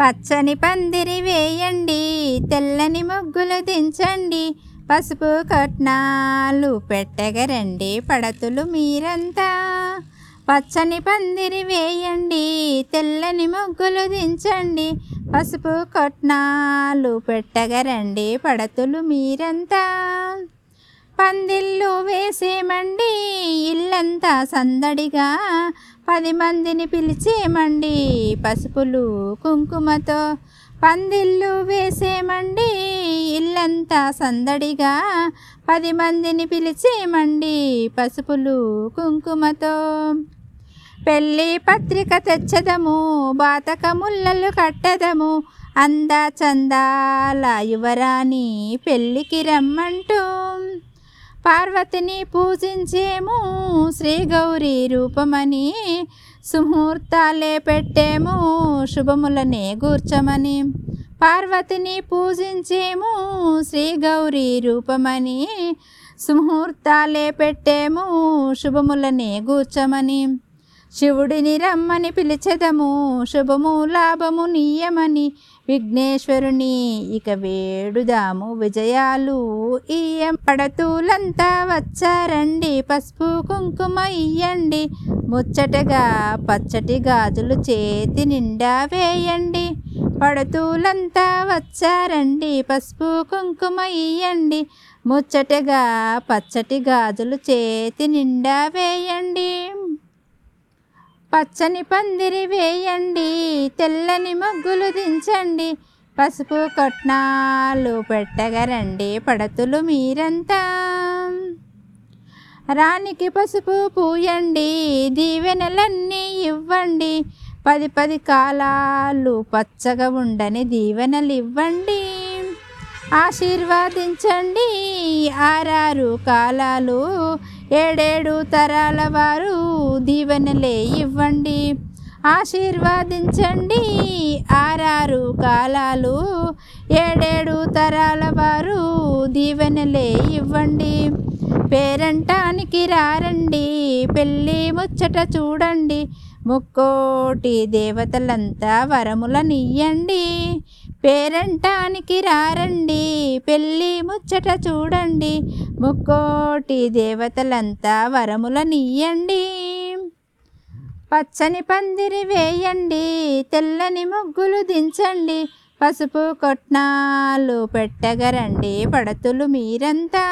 పచ్చని పందిరి వేయండి తెల్లని ముగ్గులు దించండి పసుపు కట్నాలు పెట్టగరండి పడతులు మీరంతా. పచ్చని పందిరి వేయండి తెల్లని ముగ్గులు దించండి పసుపు కట్నాలు పెట్టగరండి పడతులు మీరంతా. పందిళ్ళు వేసేమండి? ఇల్లంతా సందడిగా పది మందిని పిలిచేమండి పసుపులు కుంకుమతో. పందిళ్ళు వేసేమండి? ఇల్లంతా సందడిగా పది మందిని పిలిచేమండి పసుపులు కుంకుమతో. పెళ్ళి పత్రిక తెచ్చదము బాతకముల్లలు కట్టదము అంద చందాల యువరాణి పెళ్ళికి రమ్మంటూ. పార్వతిని పూజించేము శ్రీ గౌరీ రూపమని సుముహూర్తాలే పెట్టేము శుభములనే గూర్చమని. పార్వతిని పూజించేము శ్రీ గౌరీ రూపమని సుముహూర్తాలే పెట్టేము శుభములనే గూర్చమని. శివుడిని రమ్మని పిలిచెదము. శుభము లాభము నీయమని విఘ్నేశ్వరుని ఇక వేడుదాము విజయాలు. ఇయ్యం పడతూలంతా వచ్చారండి. పసుపు కుంకుమ ఇయ్యండి. ముచ్చటగా పచ్చటి గాజులు చేతి నిండా వేయండి. పడతూలంతా వచ్చారండి. పసుపు కుంకుమ ఇయ్యండి. ముచ్చటగా పచ్చటి గాజులు చేతి నిండా వేయండి. పచ్చని పందిరి వేయండి తెల్లని మగ్గులు దించండి. పసుపు కొట్నాలు పెట్టగరండి పడతులు మీరంతా. రాణికి పసుపు పూయండి దీవెనలన్నీ ఇవ్వండి. పది పది కాలాలు పచ్చగా ఉండని దీవెనలు ఇవ్వండి ఆశీర్వాదించండి ఆరారు కాలాలు ఏడేడు తరాల వారు దీవెనలే ఇవ్వండి. ఆశీర్వాదించండి. ఆరారు కాలాలు ఏడేడు తరాల వారు దీవెనలే ఇవ్వండి. పేరంటానికి రారండి. పెళ్ళి ముచ్చట చూడండి. ముక్కోటి దేవతలంతా వరములనియ్యండి పేరంటానికి రారండి. పెళ్ళి ముచ్చట చూడండి. ముక్కోటి దేవతలంతా వరములనియ్యండి పచ్చని పందిరి వేయండి. తెల్లని ముగ్గులు దించండి. పసుపు కొట్నాలు పెట్టగరండి పడతులు మీరంతా.